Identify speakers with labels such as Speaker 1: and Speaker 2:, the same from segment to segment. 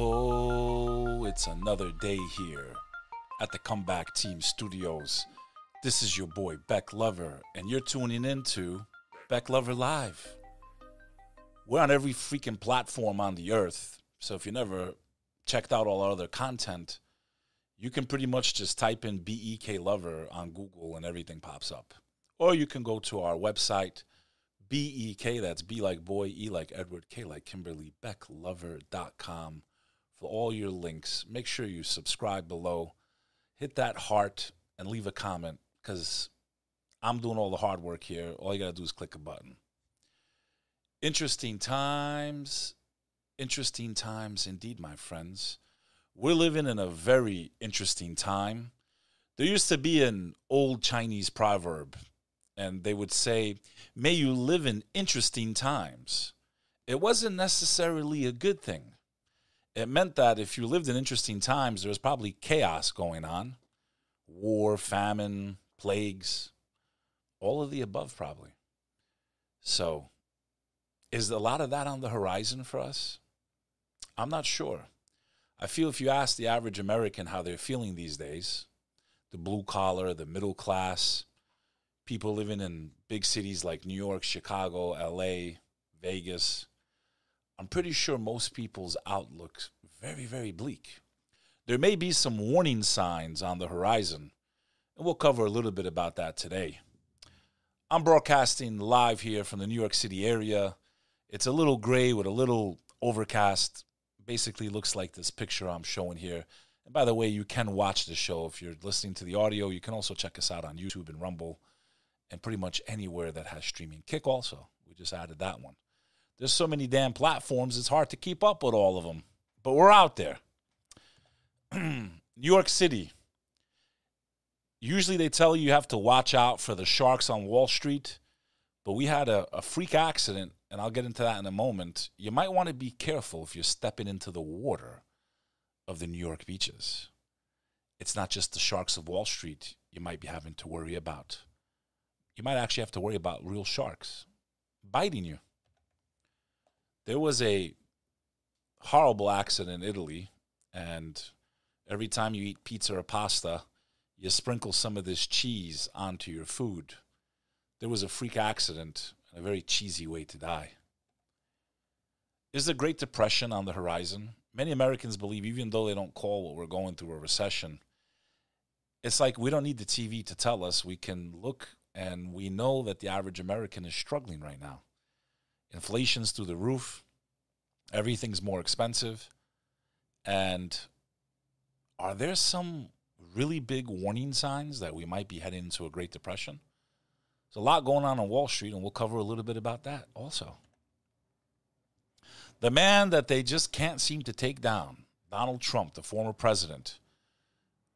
Speaker 1: Oh, it's another day here at the Comeback Team Studios. This is your boy Bek Lover, and you're tuning into Bek Lover Live. We're on every freaking platform on the earth, so if you never checked out all our other content, you can pretty much just type in BEK Lover on Google and everything pops up. Or you can go to our website, BEK, that's B like boy, E like Edward, K like Kimberly, BekLover.com for all your links. Make sure you subscribe below, hit that heart, and leave a comment because I'm doing all the hard work here. All you got to do is click a button. Interesting times, interesting times indeed, my friends. We're living in a very interesting time. There used to be an old Chinese proverb, and they would say, May you live in interesting times. It wasn't necessarily a good thing. It meant that if you lived in interesting times, there was probably chaos going on war, famine, plagues, all of the above, probably. So, is a lot of that on the horizon for us? I'm not sure. I feel if you ask the average American how they're feeling these days, the blue collar, the middle class, people living in big cities like New York, Chicago, LA, Vegas, I'm pretty sure most people's outlook's very, very bleak. There may be some warning signs on the horizon, and we'll cover a little bit about that today. I'm broadcasting live here from the New York City area. It's a little gray with a little overcast. Basically, looks like this picture I'm showing here. And by the way, you can watch the show if you're listening to the audio. You can also check us out on YouTube and Rumble and pretty much anywhere that has streaming. Kick also. We just added that one. There's so many damn platforms, it's hard to keep up with all of them. But we're out there. New York City. Usually they tell you you have to watch out for the sharks on Wall Street, but we had a, a freak accident, and I'll get into that in a moment. You might want to be careful if you're stepping into the water of the New York beaches. It's not just the sharks of Wall Street you might be having to worry about. You might actually have to worry about real sharks biting you. There was a horrible accident in Italy, and every time you eat pizza or pasta, you sprinkle some of this cheese onto your food. There was a freak accident, and a very cheesy way to die. Is the Great Depression on the horizon? Many Americans believe, even though they don't call what we're going through a recession, it's like we don't need the TV to tell us. We can look and we know that the average American is struggling right now. Inflation's through the roof. Everything's more expensive. And are there some really big warning signs that we might be heading into a Great Depression? There's a lot going on on Wall Street, and we'll cover a little bit about that also. The man that they just can't seem to take down, Donald Trump, the former president,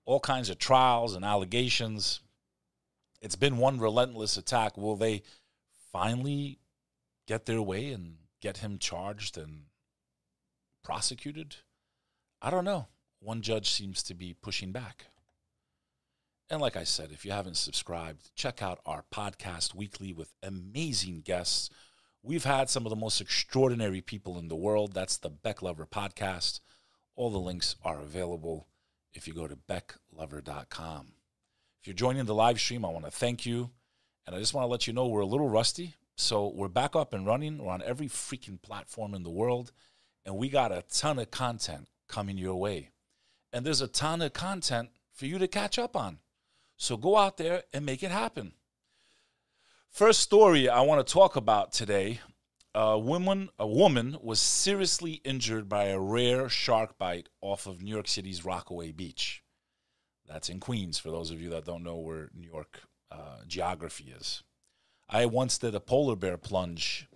Speaker 1: all kinds of trials and allegations. It's been one relentless attack. Will they finally get their way and get him charged and prosecuted? I don't know. One judge seems to be pushing back. And like I said, if you haven't subscribed, check out our podcast weekly with amazing guests. We've had some of the most extraordinary people in the world. That's the Bek Lover podcast. All the links are available if you go to beklover.com. If you're joining the live stream, I want to thank you. And I just want to let you know we're a little rusty. So we're back up and running. We're on every freaking platform in the world. And we got a ton of content coming your way. And there's a ton of content for you to catch up on. So go out there and make it happen. First story I want to talk about today. A woman, a woman was seriously injured by a rare shark bite off of New York City's Rockaway Beach. That's in Queens, for those of you that don't know where New York uh, geography is. I once did a polar bear plunge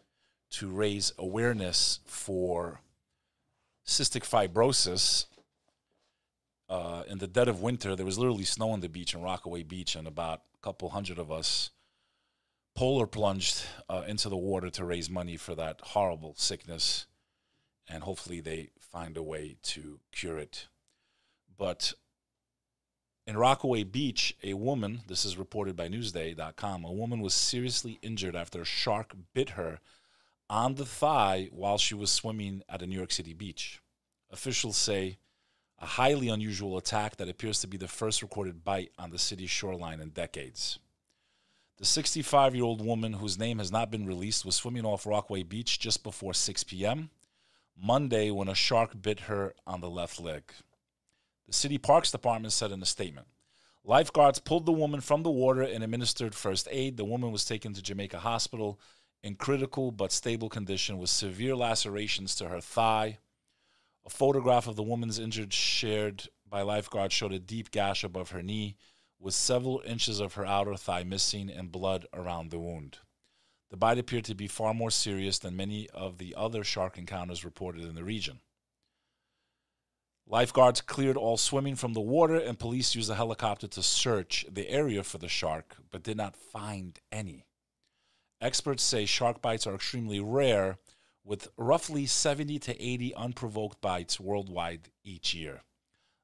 Speaker 1: to raise awareness for cystic fibrosis. Uh, in the dead of winter, there was literally snow on the beach in Rockaway Beach, and about a couple hundred of us polar plunged uh, into the water to raise money for that horrible sickness, and hopefully they find a way to cure it. But in Rockaway Beach, a woman, this is reported by Newsday.com, a woman was seriously injured after a shark bit her on the thigh while she was swimming at a New York City beach. Officials say a highly unusual attack that appears to be the first recorded bite on the city's shoreline in decades. The 65 year old woman, whose name has not been released, was swimming off Rockaway Beach just before 6 p.m. Monday when a shark bit her on the left leg. The city parks department said in a statement Lifeguards pulled the woman from the water and administered first aid. The woman was taken to Jamaica Hospital in critical but stable condition with severe lacerations to her thigh. A photograph of the woman's injured shared by lifeguards showed a deep gash above her knee with several inches of her outer thigh missing and blood around the wound. The bite appeared to be far more serious than many of the other shark encounters reported in the region. Lifeguards cleared all swimming from the water, and police used a helicopter to search the area for the shark, but did not find any. Experts say shark bites are extremely rare, with roughly 70 to 80 unprovoked bites worldwide each year.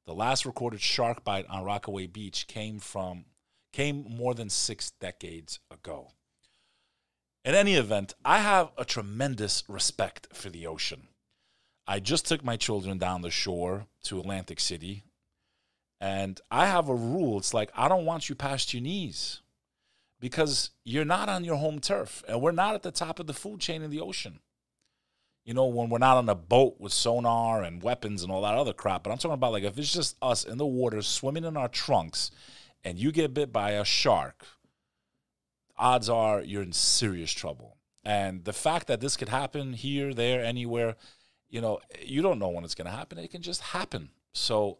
Speaker 1: The last recorded shark bite on Rockaway Beach came from came more than 6 decades ago. In any event, I have a tremendous respect for the ocean. I just took my children down the shore to Atlantic City, and I have a rule. It's like, I don't want you past your knees because you're not on your home turf, and we're not at the top of the food chain in the ocean. You know, when we're not on a boat with sonar and weapons and all that other crap, but I'm talking about like if it's just us in the water swimming in our trunks and you get bit by a shark, odds are you're in serious trouble. And the fact that this could happen here, there, anywhere, you know, you don't know when it's going to happen. It can just happen. So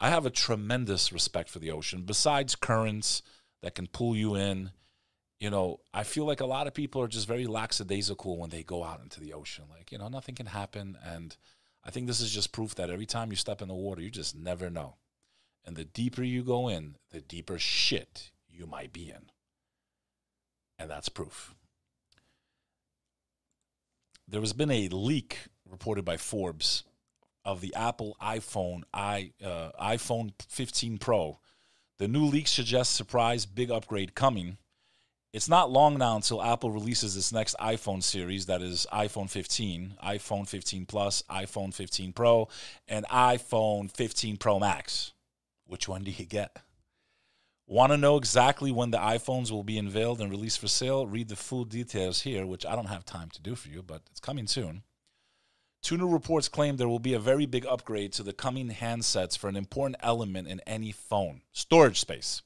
Speaker 1: I have a tremendous respect for the ocean. Besides currents that can pull you in, you know, I feel like a lot of people are just very lackadaisical when they go out into the ocean. Like, you know, nothing can happen. And I think this is just proof that every time you step in the water, you just never know. And the deeper you go in, the deeper shit you might be in. And that's proof. There has been a leak reported by Forbes of the Apple iPhone i uh, iPhone 15 Pro. The new leak suggests surprise big upgrade coming. It's not long now until Apple releases its next iPhone series that is iPhone 15, iPhone 15 Plus, iPhone 15 Pro, and iPhone 15 Pro Max. Which one do you get? Want to know exactly when the iPhones will be unveiled and released for sale? Read the full details here, which I don't have time to do for you, but it's coming soon. Two new reports claim there will be a very big upgrade to the coming handsets for an important element in any phone storage space.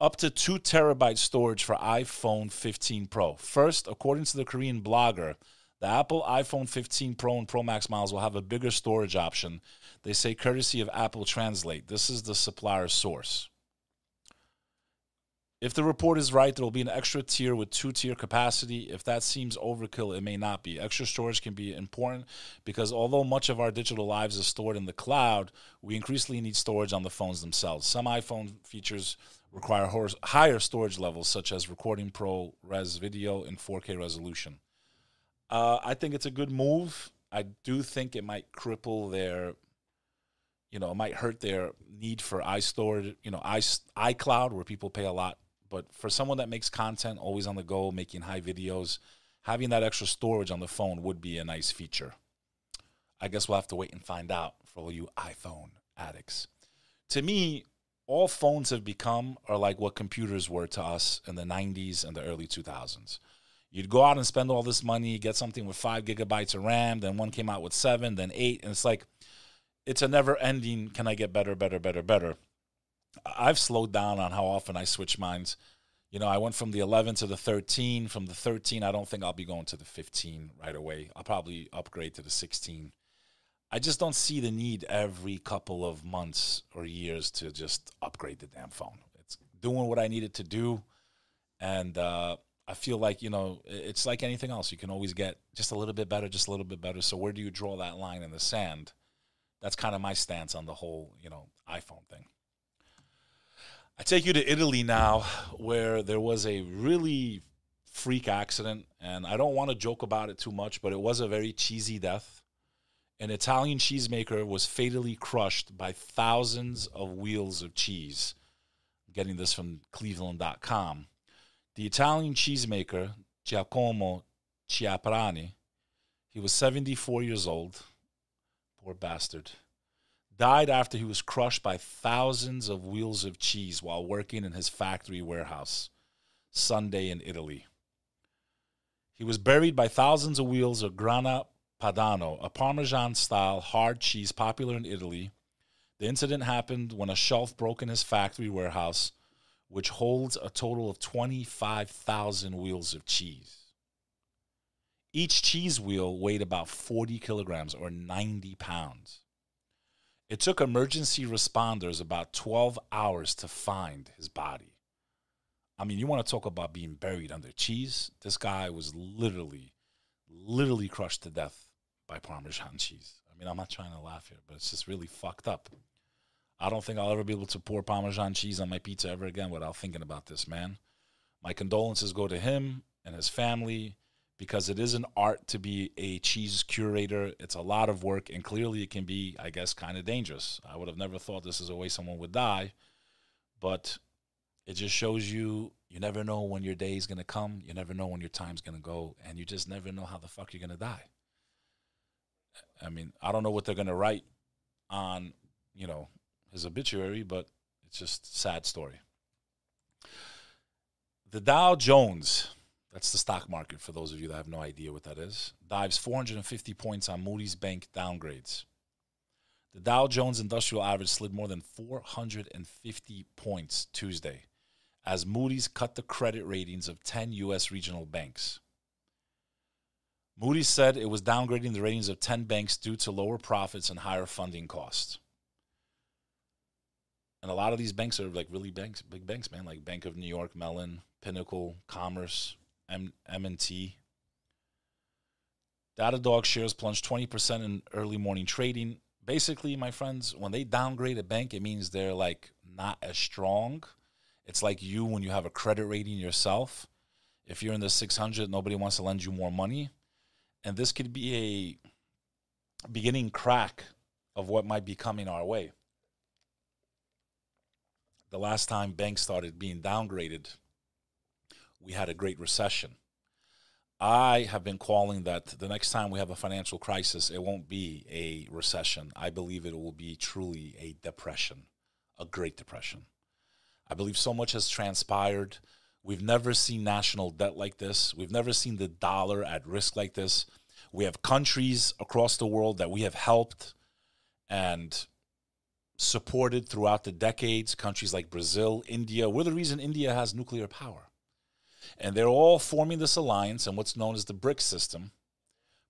Speaker 1: Up to 2 terabyte storage for iPhone 15 Pro. First, according to the Korean blogger, the Apple iPhone 15 Pro and Pro Max models will have a bigger storage option. They say courtesy of Apple Translate. This is the supplier source. If the report is right, there will be an extra tier with two tier capacity. If that seems overkill, it may not be. Extra storage can be important because although much of our digital lives is stored in the cloud, we increasingly need storage on the phones themselves. Some iPhone features require higher storage levels, such as recording ProRes video in 4K resolution. Uh, I think it's a good move. I do think it might cripple their, you know, it might hurt their need for iStorage, you know, i iCloud, where people pay a lot but for someone that makes content, always on the go, making high videos, having that extra storage on the phone would be a nice feature. I guess we'll have to wait and find out for all you iPhone addicts. To me, all phones have become are like what computers were to us in the 90s and the early 2000s. You'd go out and spend all this money, get something with five gigabytes of RAM, then one came out with seven, then eight, and it's like it's a never ending can I get better, better, better, better? I've slowed down on how often I switch mines. You know, I went from the 11 to the 13. From the 13, I don't think I'll be going to the 15 right away. I'll probably upgrade to the 16. I just don't see the need every couple of months or years to just upgrade the damn phone. It's doing what I needed to do. And uh, I feel like, you know, it's like anything else. You can always get just a little bit better, just a little bit better. So where do you draw that line in the sand? That's kind of my stance on the whole, you know, iPhone thing. I take you to Italy now, where there was a really freak accident, and I don't want to joke about it too much, but it was a very cheesy death. An Italian cheesemaker was fatally crushed by thousands of wheels of cheese. I'm getting this from Cleveland.com. The Italian cheesemaker, Giacomo Chiapparini, he was 74 years old. poor bastard, died after he was crushed by thousands of wheels of cheese while working in his factory warehouse Sunday in Italy. He was buried by thousands of wheels of Grana Padano, a Parmesan style hard cheese popular in Italy. The incident happened when a shelf broke in his factory warehouse, which holds a total of 25,000 wheels of cheese. Each cheese wheel weighed about 40 kilograms or 90 pounds. It took emergency responders about 12 hours to find his body. I mean, you want to talk about being buried under cheese? This guy was literally, literally crushed to death by Parmesan cheese. I mean, I'm not trying to laugh here, but it's just really fucked up. I don't think I'll ever be able to pour Parmesan cheese on my pizza ever again without thinking about this, man. My condolences go to him and his family because it is an art to be a cheese curator. It's a lot of work, and clearly it can be, I guess, kind of dangerous. I would have never thought this is a way someone would die, but it just shows you you never know when your day is going to come. You never know when your time's going to go, and you just never know how the fuck you're going to die. I mean, I don't know what they're going to write on, you know, his obituary, but it's just sad story. The Dow Jones that's the stock market for those of you that have no idea what that is. Dives 450 points on Moody's Bank downgrades. The Dow Jones Industrial Average slid more than 450 points Tuesday as Moody's cut the credit ratings of 10 U.S. regional banks. Moody's said it was downgrading the ratings of 10 banks due to lower profits and higher funding costs. And a lot of these banks are like really banks, big banks, man, like Bank of New York, Mellon, Pinnacle, Commerce, M- M&T. Datadog shares plunged 20% in early morning trading. Basically, my friends, when they downgrade a bank, it means they're like not as strong. It's like you when you have a credit rating yourself. If you're in the 600, nobody wants to lend you more money. And this could be a beginning crack of what might be coming our way. The last time banks started being downgraded, we had a great recession. I have been calling that the next time we have a financial crisis, it won't be a recession. I believe it will be truly a depression, a great depression. I believe so much has transpired. We've never seen national debt like this. We've never seen the dollar at risk like this. We have countries across the world that we have helped and supported throughout the decades, countries like Brazil, India. We're the reason India has nuclear power. And they're all forming this alliance and what's known as the BRICS system,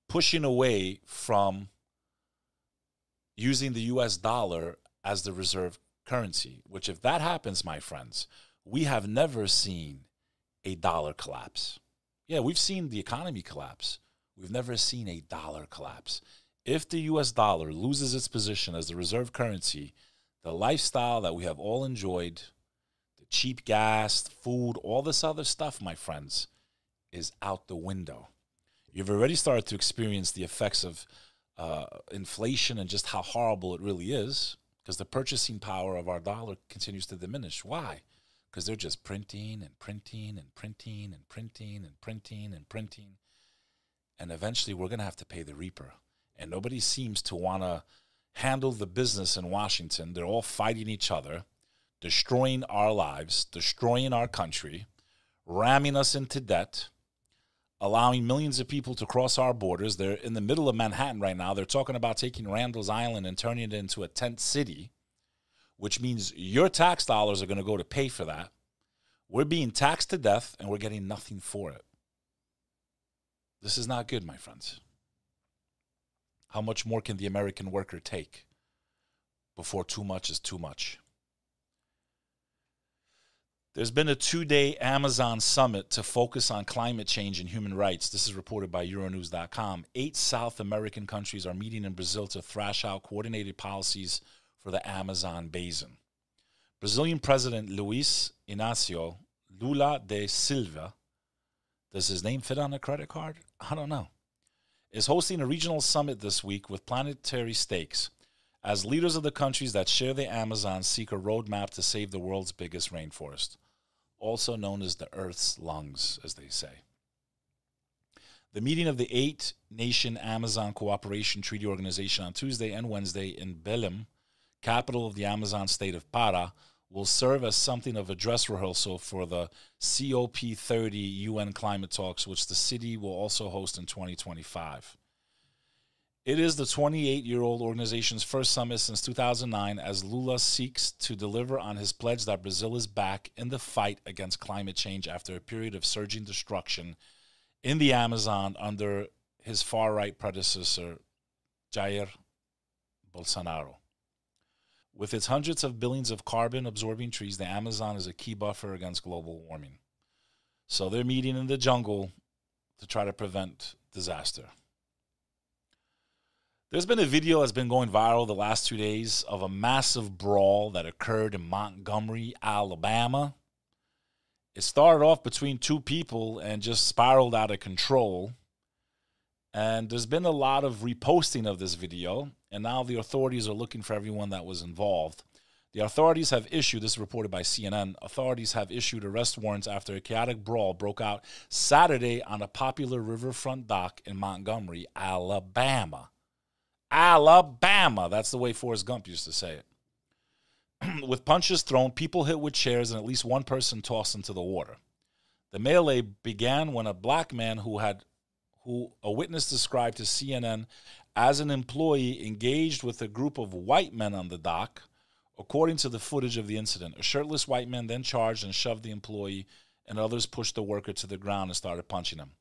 Speaker 1: pushing away from using the US dollar as the reserve currency, which, if that happens, my friends, we have never seen a dollar collapse. Yeah, we've seen the economy collapse. We've never seen a dollar collapse. If the US dollar loses its position as the reserve currency, the lifestyle that we have all enjoyed cheap gas, food, all this other stuff, my friends, is out the window. You've already started to experience the effects of uh, inflation and just how horrible it really is because the purchasing power of our dollar continues to diminish. Why? Because they're just printing and printing and printing and printing and printing and printing. And eventually we're going to have to pay the reaper. And nobody seems to want to handle the business in Washington. They're all fighting each other destroying our lives, destroying our country, ramming us into debt, allowing millions of people to cross our borders. They're in the middle of Manhattan right now. They're talking about taking Randall's Island and turning it into a tent city, which means your tax dollars are going to go to pay for that. We're being taxed to death and we're getting nothing for it. This is not good, my friends. How much more can the American worker take before too much is too much? There's been a two day Amazon summit to focus on climate change and human rights. This is reported by Euronews.com. Eight South American countries are meeting in Brazil to thrash out coordinated policies for the Amazon basin. Brazilian President Luiz Inácio Lula da Silva, does his name fit on a credit card? I don't know, is hosting a regional summit this week with planetary stakes as leaders of the countries that share the Amazon seek a roadmap to save the world's biggest rainforest, also known as the Earth's lungs, as they say. The meeting of the eight nation Amazon Cooperation Treaty Organization on Tuesday and Wednesday in Belém, capital of the Amazon state of Para, will serve as something of a dress rehearsal for the COP30 UN climate talks, which the city will also host in 2025. It is the 28 year old organization's first summit since 2009 as Lula seeks to deliver on his pledge that Brazil is back in the fight against climate change after a period of surging destruction in the Amazon under his far right predecessor, Jair Bolsonaro. With its hundreds of billions of carbon absorbing trees, the Amazon is a key buffer against global warming. So they're meeting in the jungle to try to prevent disaster. There's been a video that's been going viral the last two days of a massive brawl that occurred in Montgomery, Alabama. It started off between two people and just spiraled out of control. And there's been a lot of reposting of this video, and now the authorities are looking for everyone that was involved. The authorities have issued, this is reported by CNN, authorities have issued arrest warrants after a chaotic brawl broke out Saturday on a popular riverfront dock in Montgomery, Alabama. Alabama. That's the way Forrest Gump used to say it. with punches thrown, people hit with chairs, and at least one person tossed into the water. The melee began when a black man who had who a witness described to CNN as an employee engaged with a group of white men on the dock, according to the footage of the incident. A shirtless white man then charged and shoved the employee, and others pushed the worker to the ground and started punching him.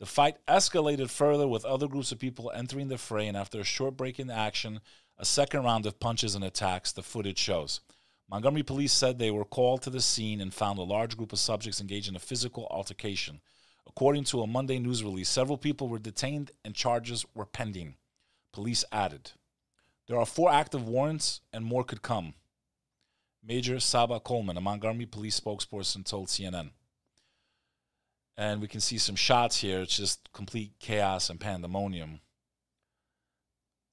Speaker 1: The fight escalated further with other groups of people entering the fray, and after a short break in action, a second round of punches and attacks, the footage shows. Montgomery police said they were called to the scene and found a large group of subjects engaged in a physical altercation. According to a Monday news release, several people were detained and charges were pending. Police added. There are four active warrants and more could come. Major Saba Coleman, a Montgomery police spokesperson, told CNN and we can see some shots here. It's just complete chaos and pandemonium.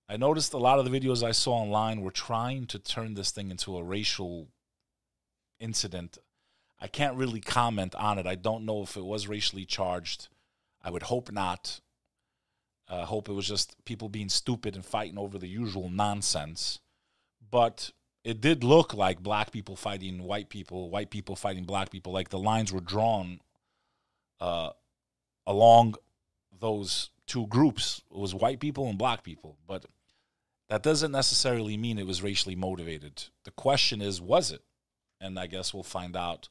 Speaker 1: I noticed a lot of the videos I saw online were trying to turn this thing into a racial incident. I can't really comment on it. I don't know if it was racially charged. I would hope not. I uh, hope it was just people being stupid and fighting over the usual nonsense. But it did look like black people fighting white people, white people fighting black people. Like the lines were drawn uh, along those two groups. It was white people and black people, but that doesn't necessarily mean it was racially motivated. The question is, was it? And I guess we'll find out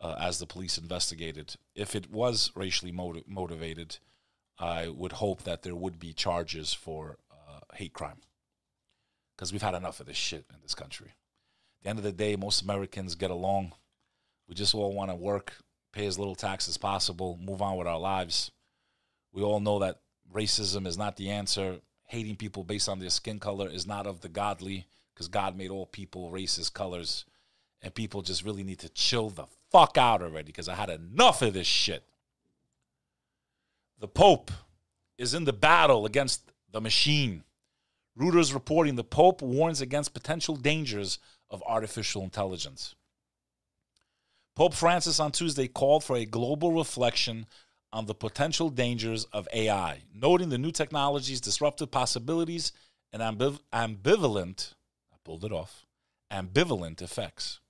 Speaker 1: uh, as the police investigated. If it was racially motiv- motivated, I would hope that there would be charges for uh, hate crime because we've had enough of this shit in this country. At the end of the day, most Americans get along. We just all want to work pay as little tax as possible, move on with our lives. We all know that racism is not the answer. Hating people based on their skin color is not of the godly because God made all people races, colors, and people just really need to chill the fuck out already because I had enough of this shit. The Pope is in the battle against the machine. Reuters reporting the Pope warns against potential dangers of artificial intelligence. Pope Francis on Tuesday called for a global reflection on the potential dangers of AI, noting the new technology's disruptive possibilities and ambiv- ambivalent, I pulled it off, ambivalent effects.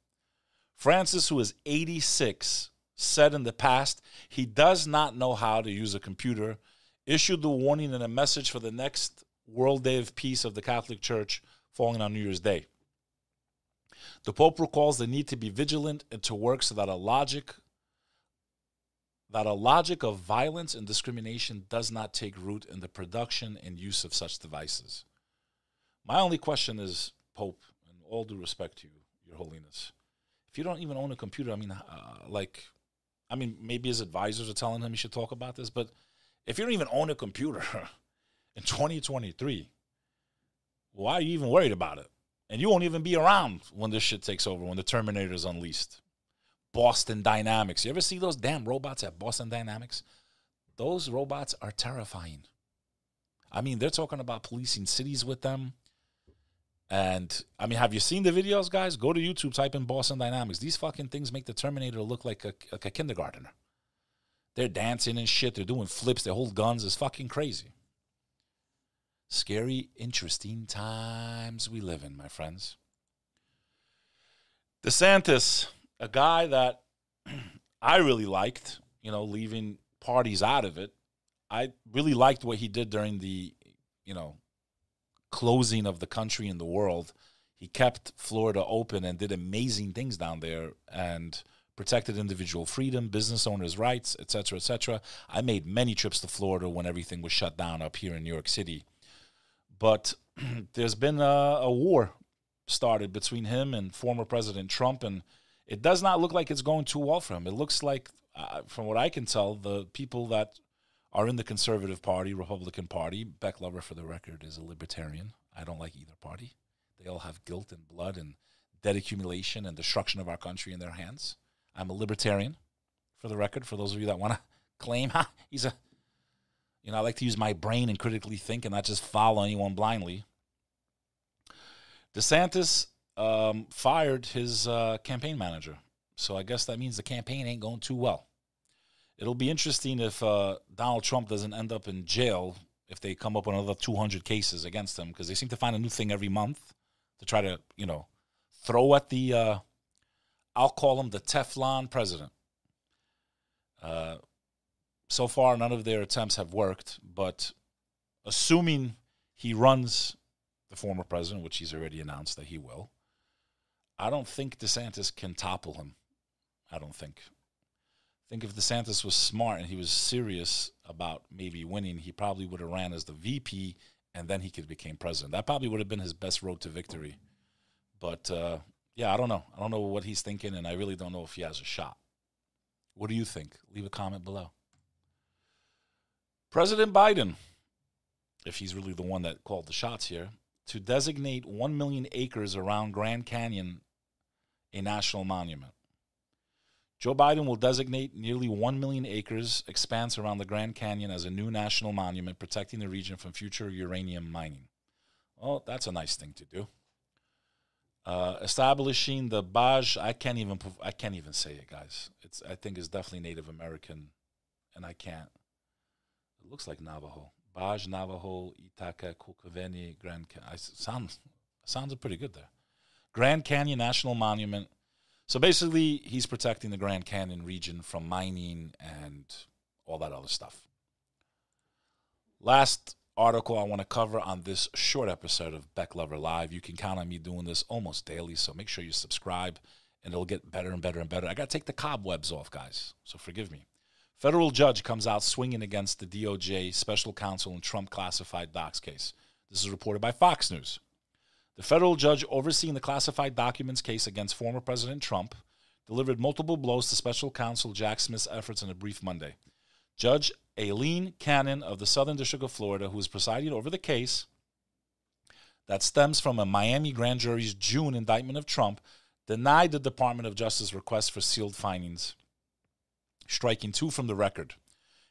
Speaker 1: Francis, who is 86, said in the past he does not know how to use a computer, issued the warning in a message for the next World Day of Peace of the Catholic Church falling on New Year's Day. The Pope recalls the need to be vigilant and to work so that a logic that a logic of violence and discrimination does not take root in the production and use of such devices. My only question is, Pope, in all due respect to you, Your Holiness, if you don't even own a computer, I mean, uh, like, I mean, maybe his advisors are telling him he should talk about this, but if you don't even own a computer in 2023, why are you even worried about it? And you won't even be around when this shit takes over, when the Terminator is unleashed. Boston Dynamics. You ever see those damn robots at Boston Dynamics? Those robots are terrifying. I mean, they're talking about policing cities with them. And I mean, have you seen the videos, guys? Go to YouTube, type in Boston Dynamics. These fucking things make the Terminator look like a, like a kindergartner. They're dancing and shit. They're doing flips. They hold guns. It's fucking crazy. Scary, interesting times we live in, my friends. DeSantis, a guy that I really liked, you know, leaving parties out of it. I really liked what he did during the, you know, closing of the country and the world. He kept Florida open and did amazing things down there and protected individual freedom, business owners' rights, etc., etc. I made many trips to Florida when everything was shut down up here in New York City. But there's been a, a war started between him and former President Trump, and it does not look like it's going too well for him. It looks like, uh, from what I can tell, the people that are in the conservative party, Republican Party, Bek Lover, for the record, is a libertarian. I don't like either party. They all have guilt and blood and debt accumulation and destruction of our country in their hands. I'm a libertarian, for the record, for those of you that want to claim, huh, he's a, you know, I like to use my brain and critically think and not just follow anyone blindly. DeSantis um, fired his uh, campaign manager. So I guess that means the campaign ain't going too well. It'll be interesting if uh, Donald Trump doesn't end up in jail if they come up with another 200 cases against him because they seem to find a new thing every month to try to, you know, throw at the, uh, I'll call him the Teflon president. Uh, so far, none of their attempts have worked, but assuming he runs the former president, which he's already announced that he will, I don't think DeSantis can topple him. I don't think. Think if DeSantis was smart and he was serious about maybe winning, he probably would have ran as the VP and then he could become president. That probably would have been his best road to victory. But uh, yeah, I don't know. I don't know what he's thinking, and I really don't know if he has a shot. What do you think? Leave a comment below. President Biden, if he's really the one that called the shots here, to designate 1 million acres around Grand Canyon a national monument. Joe Biden will designate nearly 1 million acres expanse around the Grand Canyon as a new national monument protecting the region from future uranium mining. Well, that's a nice thing to do. Uh, establishing the Baj, I can't even I can't even say it, guys. It's I think it's definitely Native American, and I can't. It looks like Navajo. Baj Navajo Itaka Kukaveni Grand Canyon. I sound sounds pretty good there. Grand Canyon National Monument. So basically, he's protecting the Grand Canyon region from mining and all that other stuff. Last article I want to cover on this short episode of Bek Lover Live. You can count on me doing this almost daily, so make sure you subscribe and it'll get better and better and better. I got to take the cobwebs off, guys, so forgive me. Federal judge comes out swinging against the DOJ special counsel in Trump classified docs case. This is reported by Fox News. The federal judge overseeing the classified documents case against former President Trump delivered multiple blows to special counsel Jack Smith's efforts in a brief Monday. Judge Aileen Cannon of the Southern District of Florida, who is presiding over the case that stems from a Miami grand jury's June indictment of Trump, denied the Department of Justice request for sealed findings, striking two from the record.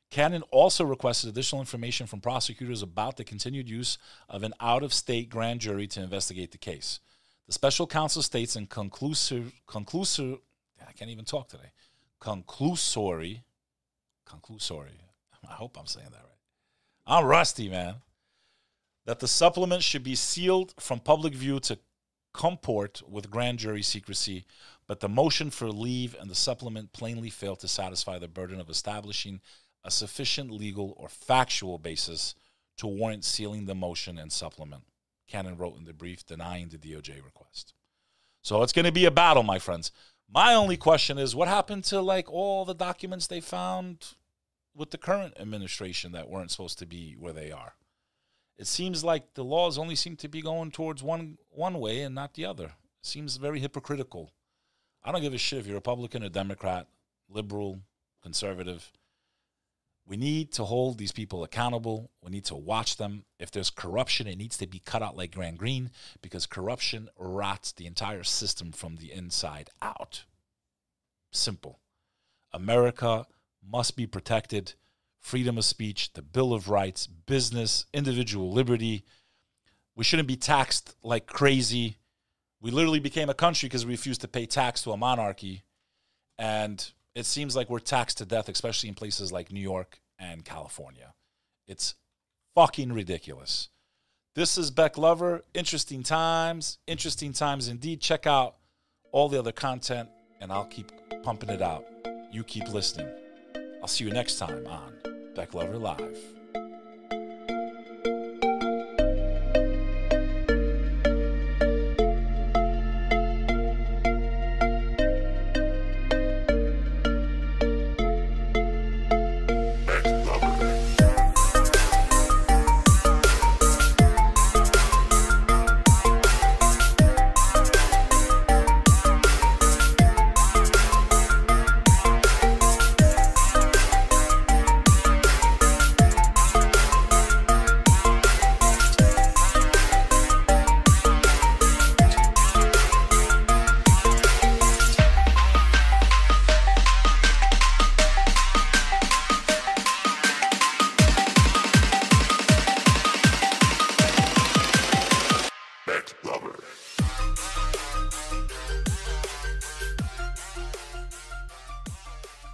Speaker 1: Cannon also requested additional information from prosecutors about the continued use of an out of state grand jury to investigate the case. The special counsel states in conclusive, conclusive, I can't even talk today, conclusory, conclusory, I hope I'm saying that right. I'm rusty, man. That the supplement should be sealed from public view to comport with grand jury secrecy, but the motion for leave and the supplement plainly failed to satisfy the burden of establishing a sufficient legal or factual basis to warrant sealing the motion and supplement. Cannon wrote in the brief denying the DOJ request. So it's going to be a battle, my friends. My only question is what happened to like all the documents they found with the current administration that weren't supposed to be where they are. It seems like the laws only seem to be going towards one one way and not the other. Seems very hypocritical. I don't give a shit if you're Republican or Democrat, liberal, conservative. We need to hold these people accountable. We need to watch them. If there's corruption, it needs to be cut out like gangrene because corruption rots the entire system from the inside out. Simple. America must be protected freedom of speech, the Bill of Rights, business, individual liberty. We shouldn't be taxed like crazy. We literally became a country because we refused to pay tax to a monarchy. And It seems like we're taxed to death, especially in places like New York and California. It's fucking ridiculous. This is Bek Lover. Interesting times. Interesting times indeed. Check out all the other content, and I'll keep pumping it out. You keep listening. I'll see you next time on Bek Lover Live.